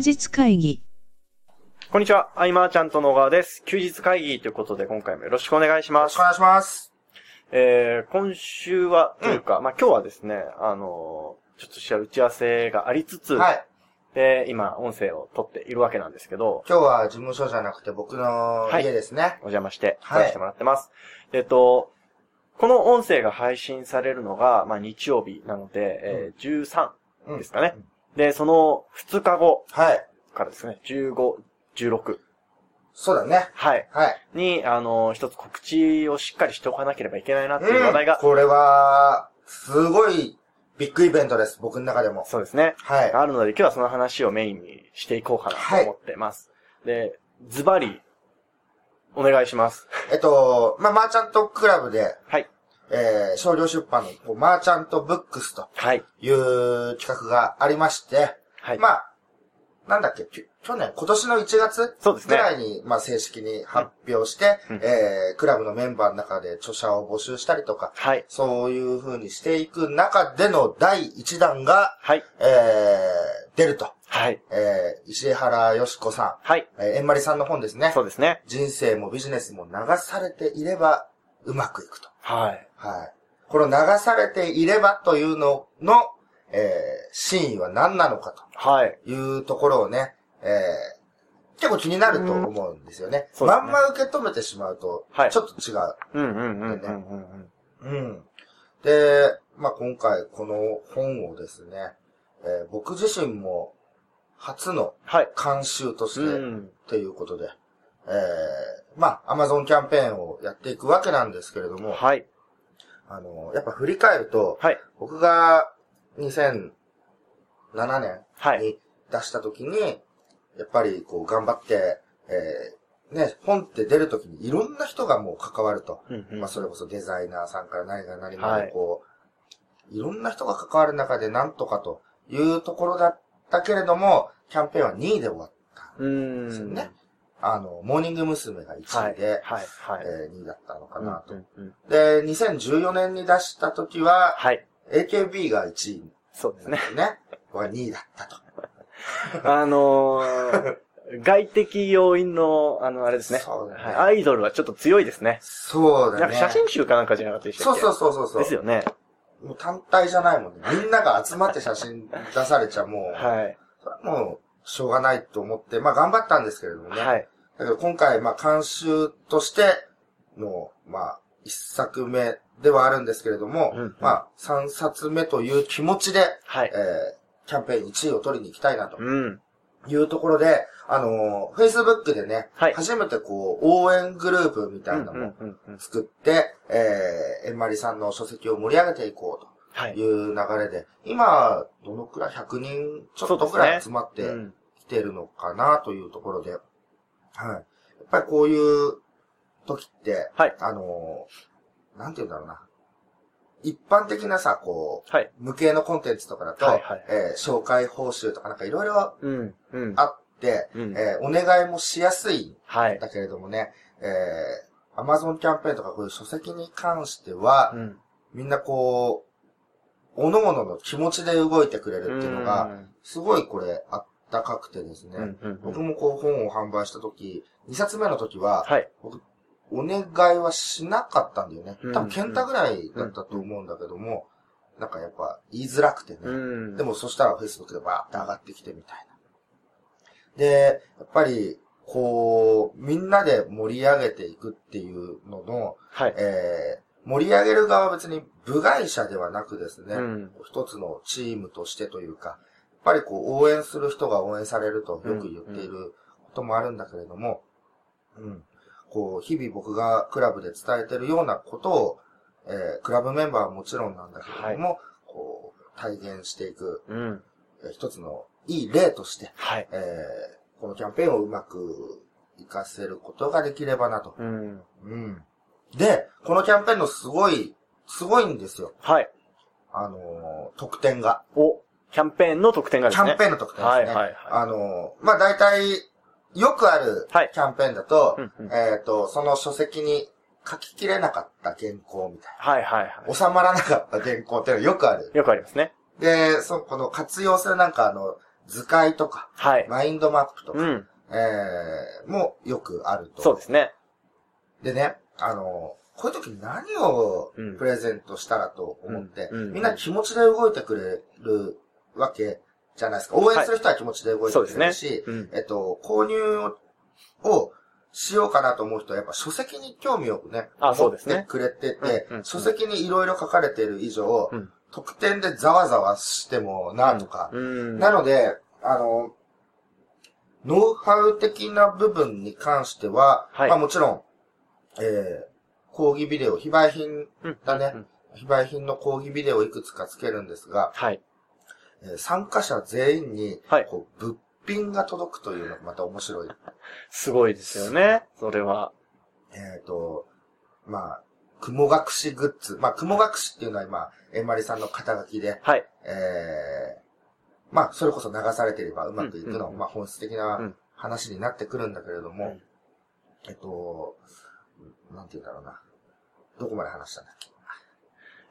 日会議。こんにちは、アイマーちゃんと野川です。休日会議ということで、今回もよろしくお願いしますよろしくお。願いします。えー、今週は、というか、まあ今日はですね、あのーちょっとした打ち合わせがありつつ、はい。で、今、音声を撮っているわけなんですけど、今日は事務所じゃなくて僕のはい家ですね。お邪魔して、はい撮らせてもらってます。えっと、この音声が配信されるのが、まあ日曜日なので、えー13うんですかね。で、その2日後はい。からですね、15、16、そうだね。はい。はい。に、あのー一つ告知をしっかりしておかなければいけないなっていううん話題が、これは、すごいビッグイベントです。僕の中でも。そうですね。はい。あるので、今日はその話をメインにしていこうかなと思ってます。で、ズバリ、お願いします。えっと、まあ、マーチャントクラブで、はい。えー、商業出版のこうマーチャントブックスとはい。いう企画がありまして、はい。まあ、なんだっけ、き去年、今年の1月ぐらいに、まあ、正式に発表して、うんえー、クラブのメンバーの中で著者を募集したりとか、はい。そういう風にしていく中での第1弾が、はい。えー、出ると。はい。えー、石原よしこさはい。ん、えー、えんまりさんの本ですね。そうですね。人生もビジネスも流されていればうまくいくと。はい。はい。この流されていればというのの、えー、真意は何なのかはい。というところをね、えー、結構気になると思うんですよね。そうですねまんま受け止めてしまうと、はいちょっと違う。うんうんうんうんうんうん。うん。で、まあ、今回この本をですね、えー僕自身も初のはい。監修として、うん。ということで、えー、まあ、アマゾンキャンペーンをやっていくわけなんですけれども、はい。あの、やっぱ振り返ると、はい。僕が2007年はい。に出した時に、やっぱりこう頑張って、えー、ね、本って出る時にいろんな人がもう関わると。うんうんまあ、それこそデザイナーさんから何が何まはいでこう、い、ろんな人が関わる中でなんとかというところだったけれども、キャンペーンは2位で終わった。ん。ですよねあの、モーニング娘。がはい。1位で、はい。はい。えー2位だったのかなと。うんうんうんで、2014年に出した時は、はい。AKB が1位そうですね。ね。は2位だったと。あのー、外的要因の、あの、あれですね。そうだねはい。アイドルはちょっと強いですね。そうだね。なんか写真集かなんかじゃなかったでしたっけ？そうそうそうそうそう。ですよね。もう単体じゃないもんね。みんなが集まって写真出されちゃもう、はい。それはもう、しょうがないと思って、まあ頑張ったんですけれどもね。はい。だけど今回、まあ監修としての、まあ、一作目ではあるんですけれども、うんうんまあ、三冊目という気持ちで、はいえ。ー、キャンペーン1位を取りに行きたいなとうん。いうところで、あのー、Facebook でね、はい初めてこう、応援グループみたいなのもうんうんうん作って、えー、えんまりさんの書籍を盛り上げていこうはい。という流れで、今、どのくらい ?100 人ちょっとくらい集まってうんきてるのかなというところで、はい。やっぱりこういう時って、はいあのー、なんて言うんだろうな。一般的なさ、こう、はい。無形のコンテンツとかだと、はいはいえー紹介報酬とかなんかいろいろうん。うん。あって、うんえーお願いもしやすいはい。だけれどもね、えー、Amazon キャンペーンとかこういう書籍に関しては、うん。みんなこう、各々の気持ちで動いてくれるっていうのが、すごいこれあったかくてですね、うん、うんうん僕もこう本を販売した時、2冊目の時は、はい。お願いはしなかったんだよね。うん多分、ケンタぐらいだったと思うんだけども、なんかやっぱ言いづらくてね。うん。でもそしたら Facebook でバーって上がってきてみたいな。で、やっぱり、こう、みんなで盛り上げていくっていうのの、はい。えー、盛り上げる側は別に部外者ではなくですね、うん。一つのチームとしてというか、やっぱりこう応援する人が応援されるとよく言っていることもあるんだけれども、うん。こう、日々僕がクラブで伝えてるようなことを、えー、クラブメンバーはもちろんなんだけれども、こう、体現していく、うん。えー一つのいい例として、はい。えー、このキャンペーンをうまく活かせることができればなと。うん。うん。で、このキャンペーンのすごい、すごいんですよ。はい。あのー特典が。お、キャンペーンの特典がですね。キャンペーンの特典ですね。はいはいはいあのーまあ、大体、よくあるはいキャンペーンだと、うんうんえっ、と、その書籍に書ききれなかった原稿みたいはいはいはな。収まらなかった原稿っていうのはよくある。い。よくありますね。で、そこの活用するなんかあの、図解とか、はい。マインドマップとか、うん。えー、もよくあると。そうですね。でね、あの、こういう時に何をうん。プレゼントしたらと思って、うん。うん。みんな気持ちで動いてくれるわけじゃないですか。応援する人は気持ちで動いてくれるし、うん。えっと、購入をしようかなと思う人はやっぱ書籍に興味をね、あそうですね。くれてて、書籍にいろいろ書かれている以上、うん。特典でざわざわしてもなとか、うん。なので、あの、ノウハウ的な部分に関しては、はい。まあもちろん、えー、講義ビデオ、非売品うんだねうん非売品の講義ビデオをいくつかつけるんですが、はい。えー参加者全員に、はいこう物品が届くというのがまた面白い。すごいですよね。それは。えっ、と、まあ、雲隠しグッズ。まあ、雲隠しっていうのは今、えんまりさんの肩書きで、はい。えー、まあ、それこそ流されてればうまくいくの、うんうんうんまあ、本質的うなん話になってくるんだけれども、うんえっと、なんて言うんだろうな。どこまで話したんだっけ？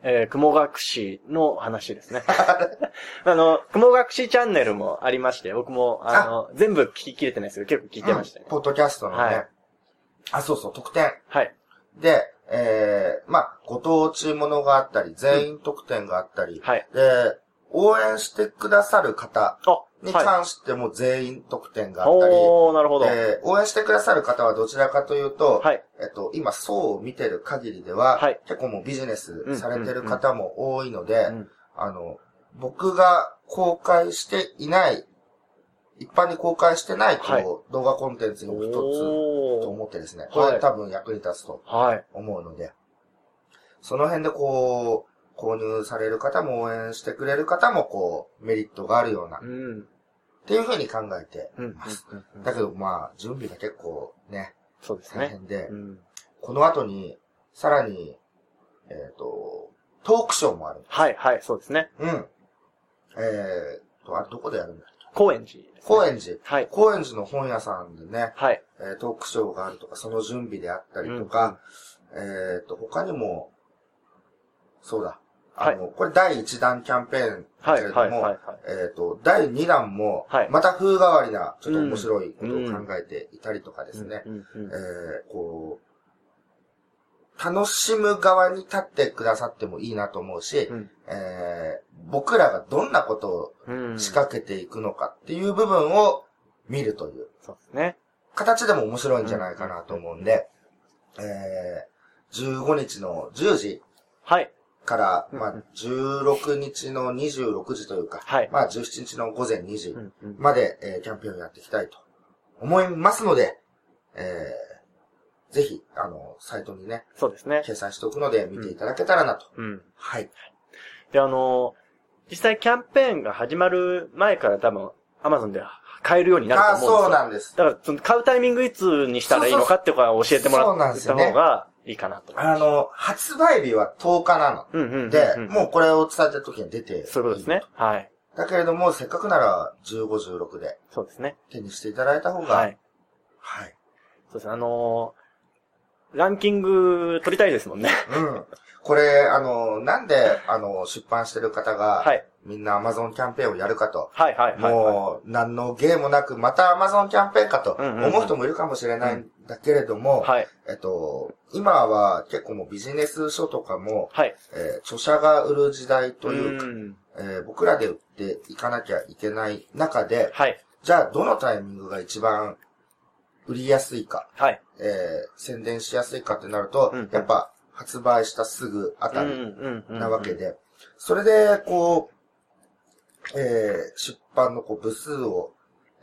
えー、雲隠しの話ですね。あの、雲隠しチャンネルもありまして、僕も、あの、全部聞き切れてないですけど、結構聞いてましたねうん。ポッドキャストのね、はいあ、そうそう、特典。はい。で、えー、まあ、ご当地ものがあったり、全員特典があったり、はい。で、応援してくださる方あ、にはい。関しても全員特典があったり、おー、なるほど。えー応援してくださる方はどちらかというと、はい。えっと、今、層を見てる限りでは、はい結構もうビジネスされてる方も多いので、うんあの、僕が公開していない、一般に公開してない、こう、はい動画コンテンツの一つと。思ってですね、はいこれ多分役に立つとはい。思うので、その辺でこう、購入される方も応援してくれる方もこう、メリットがあるような、っうん。ていうふうに考えてうん。うんます。うんだけどまあ、準備が結構ね、そうですね。大変で、うん。この後に、さらに、えっ、と、トークショーもある。はい、はい、そうですね。うん。えーと、あれどこでやるんだっけ？高円寺ね。高円寺。はい。高円寺の本屋さんでね、はい。えートークショーがあるとか、その準備であったりとか、えっ、と、他にも、そうだ。あの、これ第1弾キャンペーンだはい、けれども、はい、はい。はいえっ、と、第2弾もはい、また風変わりな、ちょっと面白いことを考えていたりとかですね。えーこう、楽しむ側に立ってくださってもいいなと思うし、うんえー僕らがどんなことをうん。仕掛けていくのかっていう部分を見るというそうですね。形でも面白いんじゃないかなと思うんで、えー15日の10時はい。から、うんまあ、16日の26時というか、はいまあ、17日の午前2時まで、えーキャンペーンをやっていきたいと思いますので、えーぜひ、あの、サイトにね、そうですね。掲載しておくので見ていただけたらなと。うん。はい。で、あの、実際キャンペーンが始まる前から多分、アマゾンで買えるようになるとあ、思うんですよ。そうなんです。だから、その買うタイミングいつにしたらいいのかっていうか教えてもらった方がいいかなと。あの、発売日は10日なの。うんうんうんうん。で、もうこれを伝えた時に出て。そういうことですね。。はい。だけれども、せっかくなら15、16でそうですね。手にしていただいた方が、はい。はい。そうですね。あのーランキング取りたいですもんね。うん。これ、あの、なんで、あの、出版してる方が、はい。みんな Amazon キャンペーンをやるかと。はいはいはい、はい。もう、何の芸もなく、また Amazon キャンペーンかと思う人もいるかもしれないんだけれども、はい。えっと、今は結構もうビジネス書とかも、はい。えー著者が売る時代というか、ん。えー僕らで売っていかなきゃいけない中で、はい。じゃあどのタイミングが一番売りやすいか、はい。えー宣伝しやすいかってなると、うん。うんやっぱ発売したすぐあたりんうんなわけ。で、それで、こう、えー出版のこう部数を、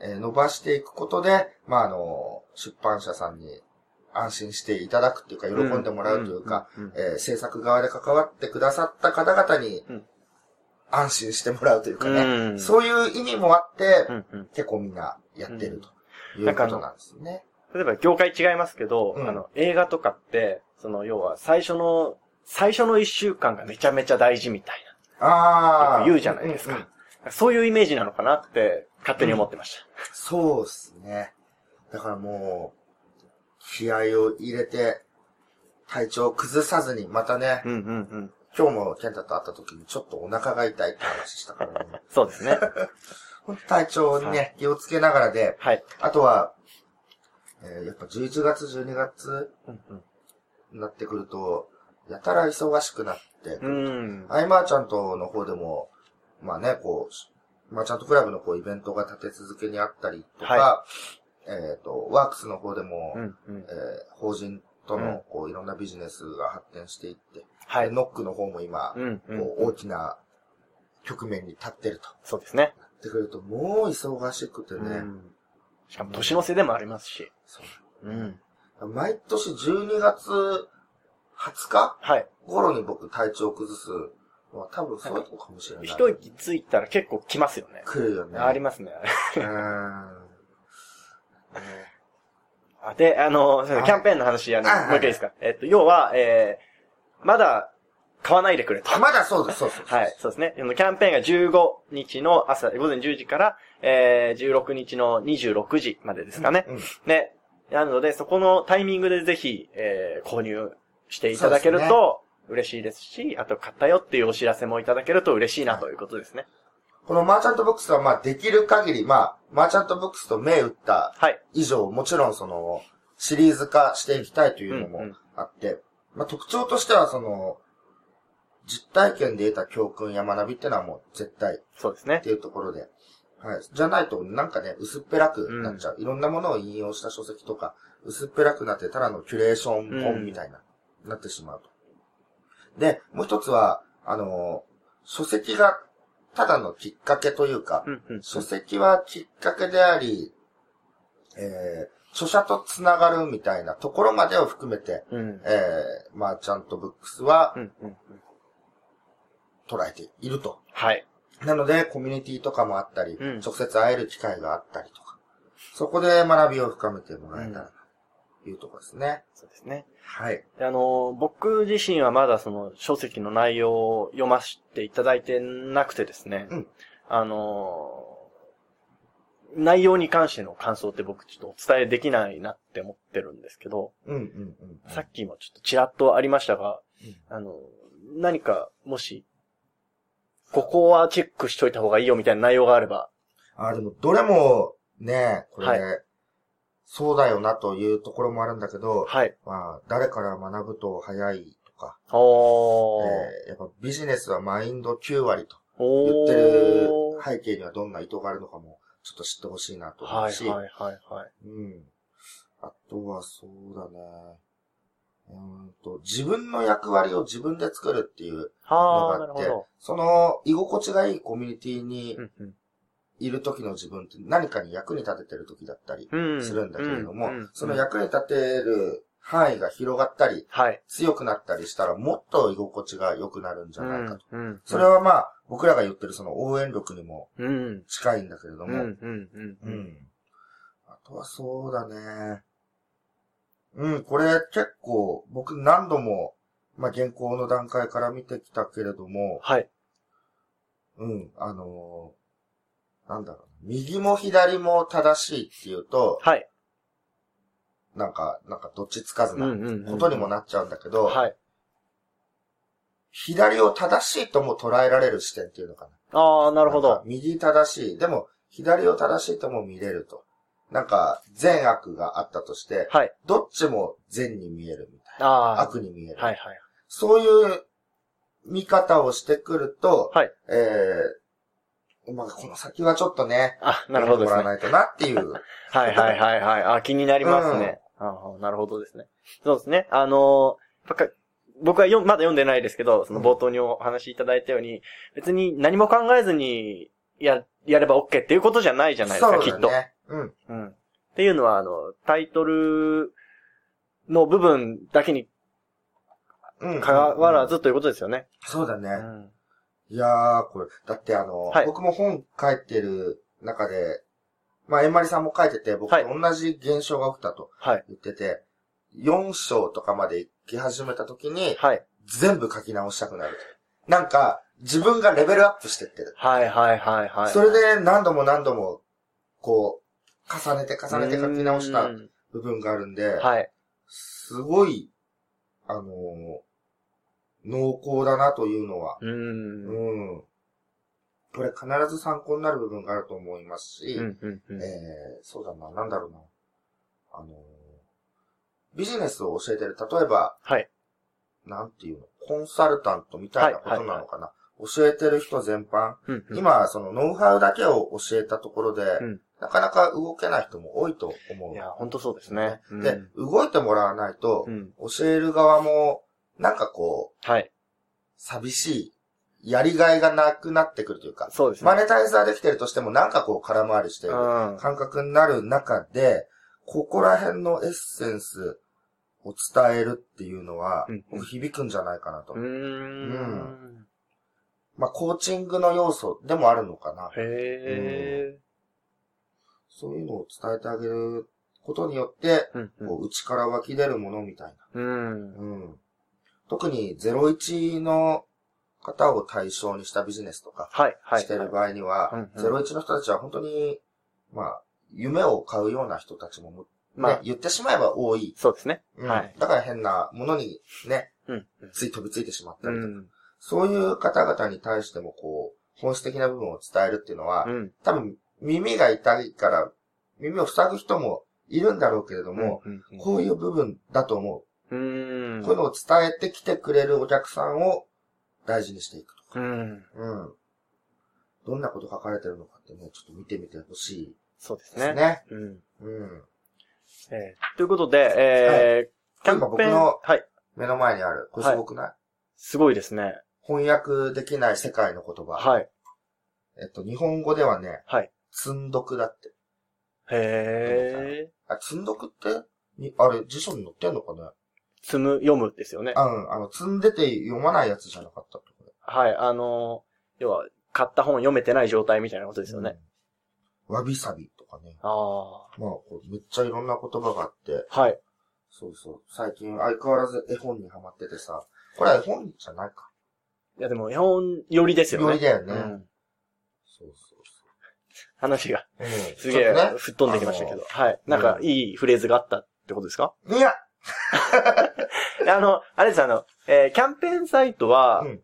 えー伸ばしていくことで、まあ、あの、出版社さんに安心していただくっていうか、喜んでもらうというか、制作側で関わってくださった方々にうん。安心してもらうというかね、うん。そういう意味もあって、うんうん。結構みんなやってるとなんかあのことなんですね。例えば業界違いますけど、うんあの、映画とかって、その、要は最初の、最初の一週間がめちゃめちゃ大事みたいああ。な。言うじゃないですか。うんうんそういうイメージなのかなって、勝手に思ってましそうですね。だからもう、気合を入れて、体調を崩さずに、またね、た。うんうんうん。今日も健太と会った時にちょっとお腹が痛いって話したからね。そうですね。本当体調にね、気をつけながらで、はい。あとは、えーやっぱ11月、12月になってくると、やたら忙しくなって、うん。アイマーちゃんとの方でも、まあね、こう、マーチャントクラブのこうイベントが立て続けにあったりとか、はえっ、と、ワークスの方でも、うんうんえー法人とうんのこういろんなビジネスが発展していって、はい。でノックの方も今、うんうんこう大きな局面に立ってると。そうですね。ってくると、もう忙しくてね、うんしかも年の瀬でもありますし。そううん。毎年12月20日はい。頃に僕体調崩すのは多分そういうとこかもしれない。一息ついたら結構来ますよね。来るよね。ありますね。うー ん。あで、あの、キャンペーンの話、あの、はいもう一回いいですか？えっと、要は、えー、まだ買わないでくれと。あまだそうです、そうそうそう。はい、そうですね。キャンペーンが15日の朝、午前10時から、えー、16日の26時までですかね。うん。ね。なので、そこのタイミングでぜひ、えー、購入していただけると嬉しいですし、あと買ったよっていうお知らせもいただけると嬉しいなということですね。このマーチャントブックスは、まあ、できる限り、まあ、マーチャントブックスと銘打ったはい。以上、もちろんその、シリーズ化していきたいというのもうんうんあって、まあ、特徴としては、その、実体験で得た教訓や学びっていうのはもう絶対そうですねっ。ていうところで、はい。じゃないと、なんかね、薄っぺらくなっちゃう。いろんなものを引用した書籍とか、薄っぺらくなって、ただのキュレーション本みたいな、なってしまうと。で、もう一つは、あの書籍が、ただのきっかけというか、うんうん。書籍はきっかけであり、えー、著者とつながるみたいなところまでを含めて、うん。えー、まあ、ちゃんとブックスはうんうんうん。捉えていると。はい。なので、コミュニティとかもあったり、うん直接会える機会があったりとか、そこで学びを深めてもらえたらというところですね。そうですね。はい。であの、僕自身はまだその書籍の内容を読ませていただいてなくてですね。うんあの、内容に関しての感想って僕ちょっとお伝えできないなって思ってるんですけど、うんうんうん。さっきもちょっとちらっとありましたが、うんあの、何かもし、ここはチェックしといた方がいいよみたいな内容があれば、あ、でも、どれも、ね、これ、はいそうだよなというところもあるんだけど、はい。まあ、誰から学ぶと早いとか、おー。えーやっぱビジネスはマインド9割とお言ってるー。背景にはどんな意図があるのかも、ちょっと知ってほしいなと思はい、うし、はい、はい、はい。うん。あとはそうだね。うーんと、自分の役割を自分で作るっていうのはあ、があってその居心地がいいコミュニティにいる時の自分って何かに役に立ててる時だったりうん。するんだけれどもその役に立てる範囲が広がったり、はい。強くなったりしたらもっと居心地が良くなるんじゃないかと。うん。うんそれ、はまあ、僕らが言ってるその応援力にもうん。近いんだけれどうん、も。あとはそうだね。うん、これ結構僕何度も、まあ、原稿の段階から見てきたけれども、はい。うん、あのーなんだろう。右も左も正しいっていうと、はい。なんか、なんかどっちつかずうん、なうん。ことにもなっちゃうんだけど、はい。左を正しいとも捉えられる視点っていうのかな。ああ、なるほなんかど。右正しい。でも、左を正しいとも見れると。なんか、善悪があったとして、はい。どっちも善に見えるみたいな。ああ。悪に見える。はい、はい。そういう見方をしてくると、はい。えー、まあ、この先はちょっとね、あ、なるほどですね。らわないとなっていう。はい、はい、はい、はい。あ、気になりますね。ああなるほどですね。そうですね。あのー、僕はよまだ読んでないですけど、その冒頭にお話しいただいたように、別に何も考えずにや、やれば OK っていうことじゃないじゃないですか、きっと。そうん。うん。っていうのは、あの、タイトルの部分だけにうん。関わらうんずということですよね。そうだね。うん。いやー、これ、だってあの、はい僕も本書いてる中で、まあ、えんまりさんも書いてて、僕と同じ現象が起きたとはい。言ってて、4章とかまで行き始めた時に、はい。全部書き直したくなる。なんか、自分がレベルアップしてってる。はい、はい、はい、はい。それで何度も何度も、こう、重ねて重ねて書き直したうん部分があるんで、はい。すごい、あのー濃厚だなというのは、う。うんん。これ必ず参考になる部分があると思いますし、うん、うん、うん。えー、そうだな、なんだろうな。あのービジネスを教えてる、例えば、はい。なんていうの、コンサルタントみたいなことなのかな。教えてる人全般。うん、うん。今、そのノウハウだけを教えたところで、うんなかなか動けない人も多いと思う。いや、本当そうですね。うんで、動いてもらわないとう、ん。教える側も、なんかこう、はい。寂しい、やりがいがなくなってくるというか、そうですね。マネタイザーできてるとしてもなんかこう空回りしているうん。感覚になる中で、ここら辺のエッセンスを伝えるっていうのはうん、僕響くんじゃないかなと。うーん。まあ、コーチングの要素でもあるのかな。へえ。そういうのを伝えてあげることによって、うん、うんこう内から湧き出るものみたいうん。な。うん。特に01の方を対象にしたビジネスとか。してる場合には、うんうん01の人たちは本当に、まあ、夢を買うような人たちもも、まあね、言ってしまえば多い。そうですね。うんはい。だから変なものにね、うん。つい飛びついてしまったりとか、うん。そういう方々に対してもこう、本質的な部分を伝えるっていうのは、うん。多分耳が痛いから、耳を塞ぐ人もいるんだろうけれども、うん、うんこういう部分だと思うう。ん。こういうのを伝えてきてくれるお客さんを大事にしていくとか。うん。うん。どんなこと書かれてるのかってね、ちょっと見てみてほしいそうですね。うん。うん。えーということで、えー、キャンペーン、今僕のはい。目の前にある。これすごくない、すごいですね。翻訳できない世界の言葉。はい。えっと、日本語ではね、はい。積んどくだって。へー。あ、積んどくって？にあれ、辞書に載ってんのかね？積む、読むですよね。あうん、あの、積んでて読まないやつじゃなかったってこはい。あのー、要は、買った本読めてない状態みたいなこととですよね。。うんわびさびとかね。ああ。まあ、こうめっちゃいろんな言葉があって、はい。そうそう。最近相変わらず絵本にハマっててさ、これは絵本じゃないか。いやでも、日本寄りですよね。よりだよね。うんそうそ話が、うん。すげえね吹っ飛んできましたけど。はい。なんか、いいフレーズがあったってことですか？いや、あの、あれです、あの、えーキャンペーンサイトはうん、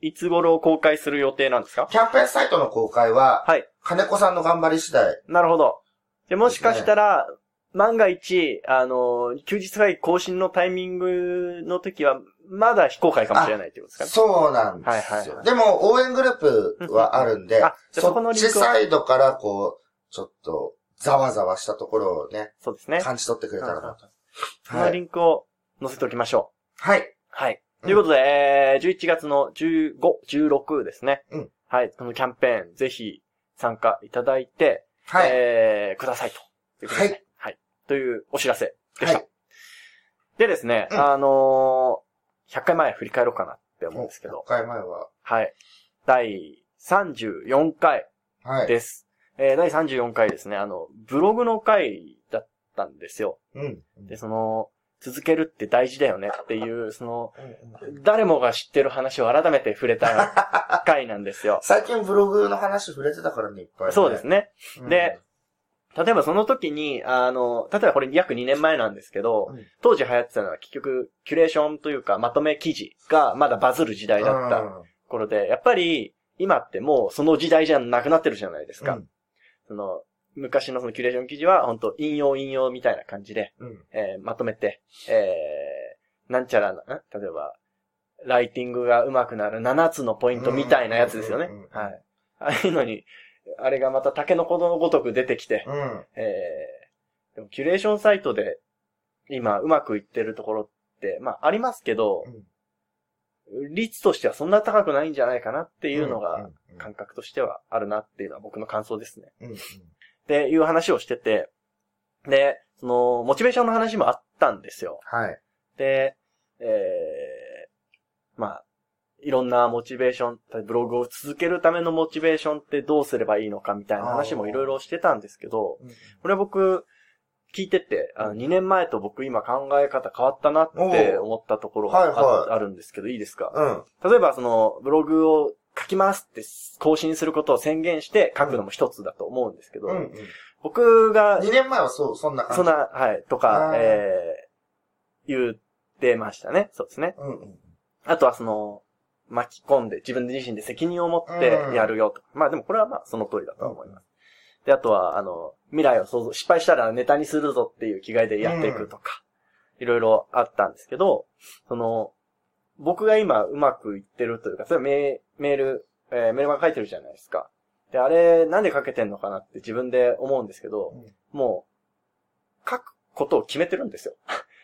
いつ頃公開する予定なんですか？キャンペーンサイトの公開は、はい。金子さんの頑張り次第。なるほど。で、もしかしたら、万が一、あの、休日会更新のタイミングの時は、まだ非公開かもしれないっていうことですかね。そうなんですよ。はいはいはいでも、応援グループはあるんで、うんあそこのリンクサイドからこう、ちょっと、ざわざわしたところをね、そうですね。感じ取ってくれたらなと。そのリンクを載せておきましょはい。う。はい。うんということで、えー、11月の15、16ですね。うんはい。このキャンペーン、ぜひ参加いただいて、はい。えー、くださいと。といはい。というお知らせでした。はいでですね、うんあのー、100回前振り返ろうかなって思うんですけど100、回前は、はい。第34回はい。です。えー、第34回ですね、あの、ブログの回だったんですよ。うん。で、その、続けるって大事だよねっていう、その、うんうん誰もが知ってる話を改めて触れた 回なんですよ。最近ブログの話触れてたからね、いっぱい、ね。そうですね。うん。で例えばその時に、あの、例えばこれ約2年前なんですけど、うん当時流行ってたのは結局、キュレーションというかまとめ記事がまだバズる時代だったうん頃で、やっぱり今ってもうその時代じゃなくなってるじゃないですか。うんその、昔のそのキュレーション記事は本当引用引用みたいな感じで、うん。えーまとめて、えー、なんちゃらな、ん？例えば、ライティングが上手くなる7つのポイントみたいなやつですよね。はい。ああいうのに、あれがまた竹の子のごとく出てきて、うん。えー、でもキュレーションサイトで今うまくいってるところって、まあありますけど、率としてはそんな高くないんじゃないかなっていうのが、うん感覚としてはあるなっていうのは僕の感想ですね。うんうんっていう話をしてて、で、その、モチベーションの話もあったんですよ。はい。で、えー、まあ、いろんなモチベーション、ブログを続けるためのモチベーションってどうすればいいのかみたいな話もいろいろしてたんですけど、これ僕、聞いてて、あの、2年前と僕今考え方変わったなって思ったところがあ,、はいはいあるんですけど、いいですか？うん。例えばその、ブログを書きますって更新することを宣言して書くのも一つだと思うんですけど、うんうん。僕が2年前はそう、そんな感じ。そんな、はい、とかえー、言ってましたね。そうですね。うんうん。あとはその、巻き込んで、自分自身で責任を持ってやるよと。まあでもこれはまあその通りだと思います。で、あとは、あの、未来を想像、失敗したらネタにするぞっていう気概でやっていくとか、いろいろあったんですけど、その、僕が今うまくいってるというか、それはメメール、えー、メールマガ書いてるじゃないですか。で、あれ、なんで書けてんのかなって自分で思うんですけど、もう、書くことを決めてるんですよ。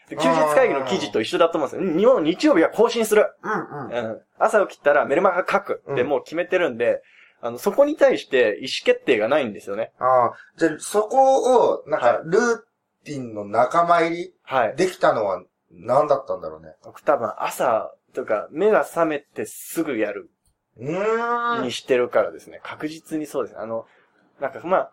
で休日会議の記事と一緒だと思うんですよ。日日曜日は更新する。うんうん。うん。朝起きたらメルマガ書くってもう決めてるんで、あの、そこに対して意思決定がないんですよね。ああ、じゃあ、そこを、なんはか、ルーティンの仲間入りはい。できたのは何だったんだろうね？僕多分朝、とか、目が覚めてすぐやるうーん。にしてるからですね。確実にそうですね。あの、なんかまあ、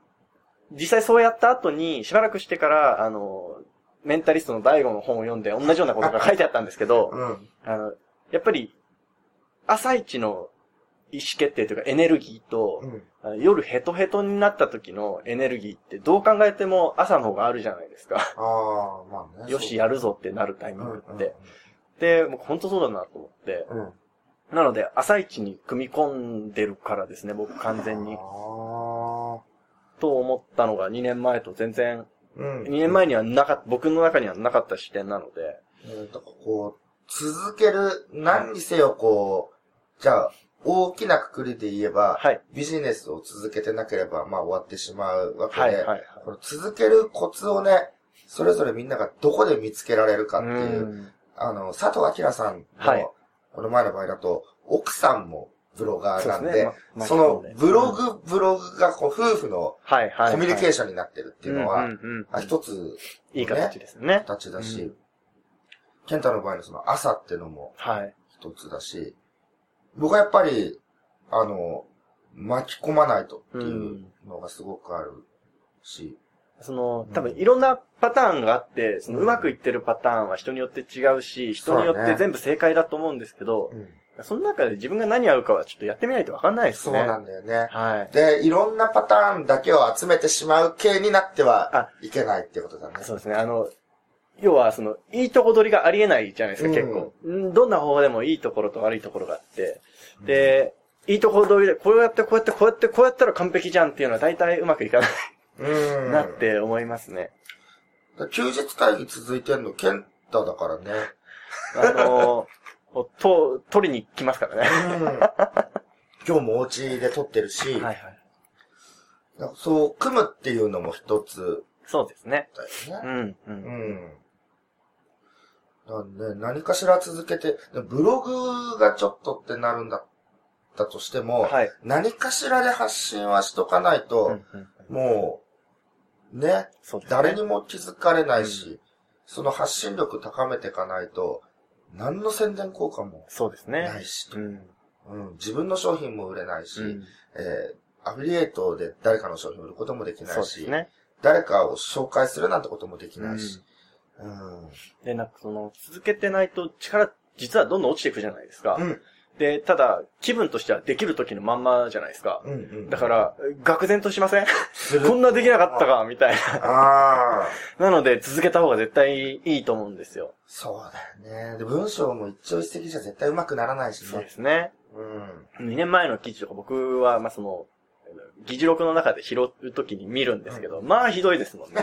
実際そうやった後に、しばらくしてから、あの、メンタリストの大悟の本を読んで同じようなことが書いてあったんですけど、うん。あの、やっぱり、朝一の意思決定というかエネルギーと、うん。夜ヘトヘトになった時のエネルギーってどう考えても朝の方があるじゃないですか。ああ、まあね。よし、やるぞってなるタイミングって。で、もう本当そうだなと思って。うん。うん。なので、朝一に組み込んでるからですね、僕完全に。と思ったのが2年前と全然、うん。2年前にはなかった、僕の中にはなかった視点なので。うんとこう、続ける、何にせよこう、じゃあ、大きなくくりで言えば、はい。ビジネスを続けてなければ、まあ終わってしまうわけで、はい、はい、はい。この続けるコツをね、それぞれみんながどこで見つけられるかっていう、んあの、佐藤明さんの、はいこの前の場合だと、奥さんもブロガーなんで、そね。まのブロうんグ、ブログがこう夫婦のはい、はい。コミュニケーシションになってるっていうのは、一つ、いい形ですね。形だし、うん。健太の場合のその朝ってのもはい。一つだし、僕はやっぱり、あの、巻き込まないとっていうのがすごくあるし、その、うん。多分いろんなパターンがあって、そのうまくいってるパターンは人によって違うし、人によって全部正解だと思うんですけど、その中で自分が何合うかはちょっとやってみないとわかんないですね。そうなんだよね。はい。で、いろんなパターンだけを集めてしまう系になってはあいけないってことだね。そうですね。あの、要は、その、いいとこ取りがありえないじゃないですか、うん結構。うんどんな方法でもいいところと悪いところがあって。で、いいところ取りで、こうやって、こうやって、こうやって、こうやったら完璧じゃんっていうのは大体うまくいかないうん。なって思いますね。休日会議続いてんの、健太だからね。あの、と、取りに来ますからね。うん。今日もお家で撮ってるし、はいはい。そう、組むっていうのも一つそうですね。だよね。うん、う。うんん。なんで、何かしら続けて、ブログがちょっとってなるんだったとしても、はい。何かしらで発信はしとかないと、うんうんもう、ね、ね。誰にも気づかれないし、その発信力高めていかないと、何の宣伝効果もそうですね。ないしと、うん。うん自分の商品も売れないし、うんえーアフィリエイトで誰かの商品を売ることもできないし、ね。誰かを紹介するなんてこともできないし、うんで、なんかその、続けてないと力、実はどんどん落ちていくじゃないですか。うんで、ただ、気分としてはできる時のまんまじゃないですか。うんうんだから、愕然としません？こんなできなかったか、みたいな。ああ、なので、続けた方が絶対いいと思うんですよ。そうだよね。で、文章も一朝一夕じゃ絶対上手くならないしそうでね。すね。うん。2年前の記事とか僕は、まあ、その、議事録の中で拾う時に見るんですけど、まあ、ひどいですもんね。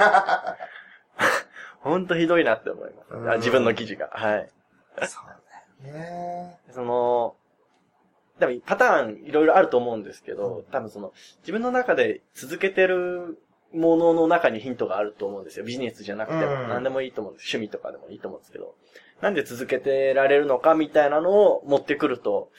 ほんとひどいなって思います。うんあ自分の記事が。はい。そうだよね。その、多分パターンいろいろあると思うんですけど、多分その、自分の中で続けてるものの中にヒントがあると思うんですよ。ビジネスじゃなくても、うん何でもいいと思うんです。趣味とかでもいいと思うんですけど、なんで続けてられるのかみたいなのを持ってくると、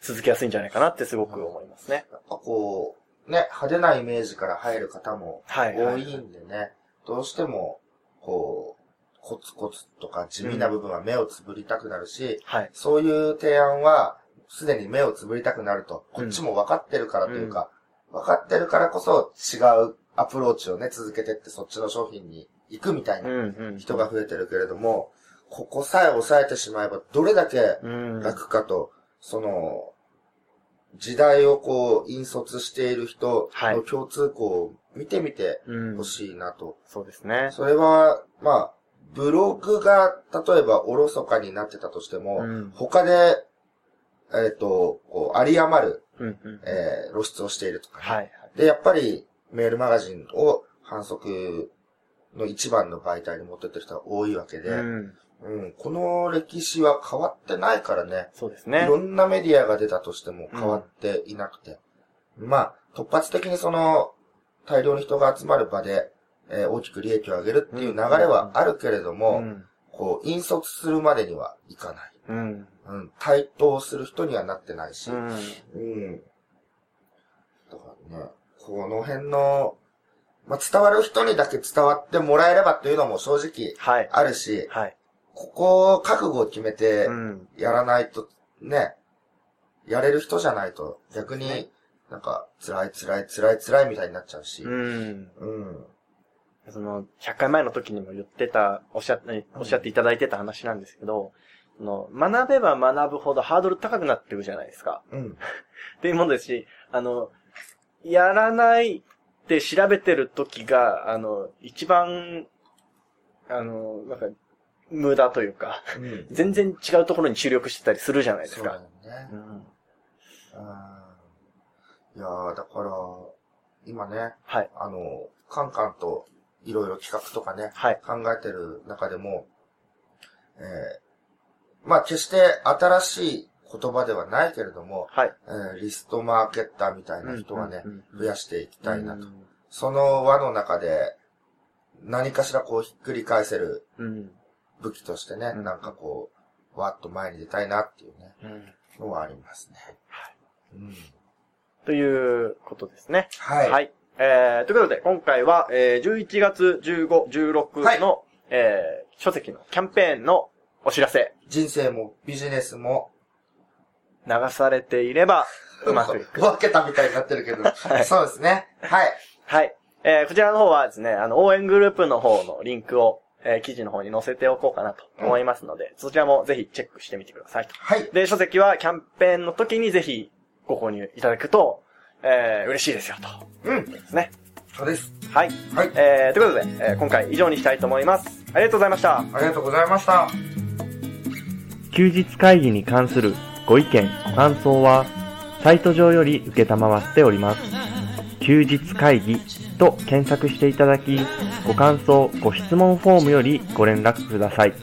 続けやすいんじゃないかなってすごく思いますね。やっぱこう、ね、派手なイメージから入る方もはい、多はい。いんでね、どうしても、こう、コツコツとか地味な部分は目をつぶりたくなるし、はい。そういう提案は、すでに目をつぶりたくなると、こっちも分かってるからというか、分かってるからこそ違うアプローチをね、続けてってそっちの商品に行くみたいうんなうん。人が増えてるけれども、ここさえ抑えてしまえばどれだけうん。楽かと、その、時代をこう、引率している人の共通項を見てみてうんほ。しいなと。そうですね。それは、まあ、ブログが、例えばおろそかになってたとしても、うん他で、えっ、と、こう、有り余る、うんうん。えー露出をしているとかね、はい。で、やっぱりメールマガジンを反則の一番の媒体に持ってってる人が多いわけで、うん。うん、この歴史は変わってないからね。そうですねい。ろんなメディアが出たとしても変わっていなくて。まあ、突発的にその、大量に人が集まる場で、えー大きく利益を上げるっていう流れはあるけれども、うん。こう、引率するまでにはいかない。うん。うん、対等する人にはなってないし、うん。うん。だからね、この辺の、まあ、伝わる人にだけ伝わってもらえればっていうのも正直はい。あるし、はい。ここを覚悟を決めてうん。やらないと、ね、やれる人じゃないと逆になんか辛い辛い辛い辛いみたいになっちゃうし、うん。うん。その、100回前の時にも言ってた、おっしゃって、おっしゃっていただいてた話なんですけど、その、学べば学ぶほどハードル高くなっていくじゃないですか。うん。っていうものですし、あの、やらないって調べてる時が、あの、一番、あの、なんか、無駄というか、うん。全然違うところに注力してたりするじゃないですそうだよか。ねう。ん。うん。いやーだから、今ね、はい。あの、カンカンといろいろ企画とかね、はい。考えてる中でも、えー、まあ決して新しい言葉ではないけれども、はい。えーリストマーケッターみたいな人はね、うんうんうん増やしていきたいなと。うんその輪の中で、何かしらこうひっくり返せるうん。武器としてね、うんなんかこう、わっと前に出たいなっていうね、うん。のはありますね。うん、ということですね。はい。はい。えー、ということで、今回は、えー、11月15、16の、えー、書籍のキャンペーンのお知らせ、人生もビジネスも、流されていれば、うまくいく。分けたみたいになってるけど、いそうですね。はい。はい。えー、こちらの方はですね、あの、応援グループの方のリンクを、えー、記事の方に載せておこうかなと思いますので、そちらもぜひチェックしてみてくださいと。はい。で、書籍はキャンペーンの時にぜひご購入いただくと、えー、嬉しいですよと。うん。ですね。そうです。はい。はい。えー、ということで、えー今回以上にしたいと思います。ありがとうございました。ありがとうございました。休日会議に関するご意見、ご感想は、サイト上より受っております。休日会議と検索していただき、ご感想、ご質問フォームよりご連絡ください。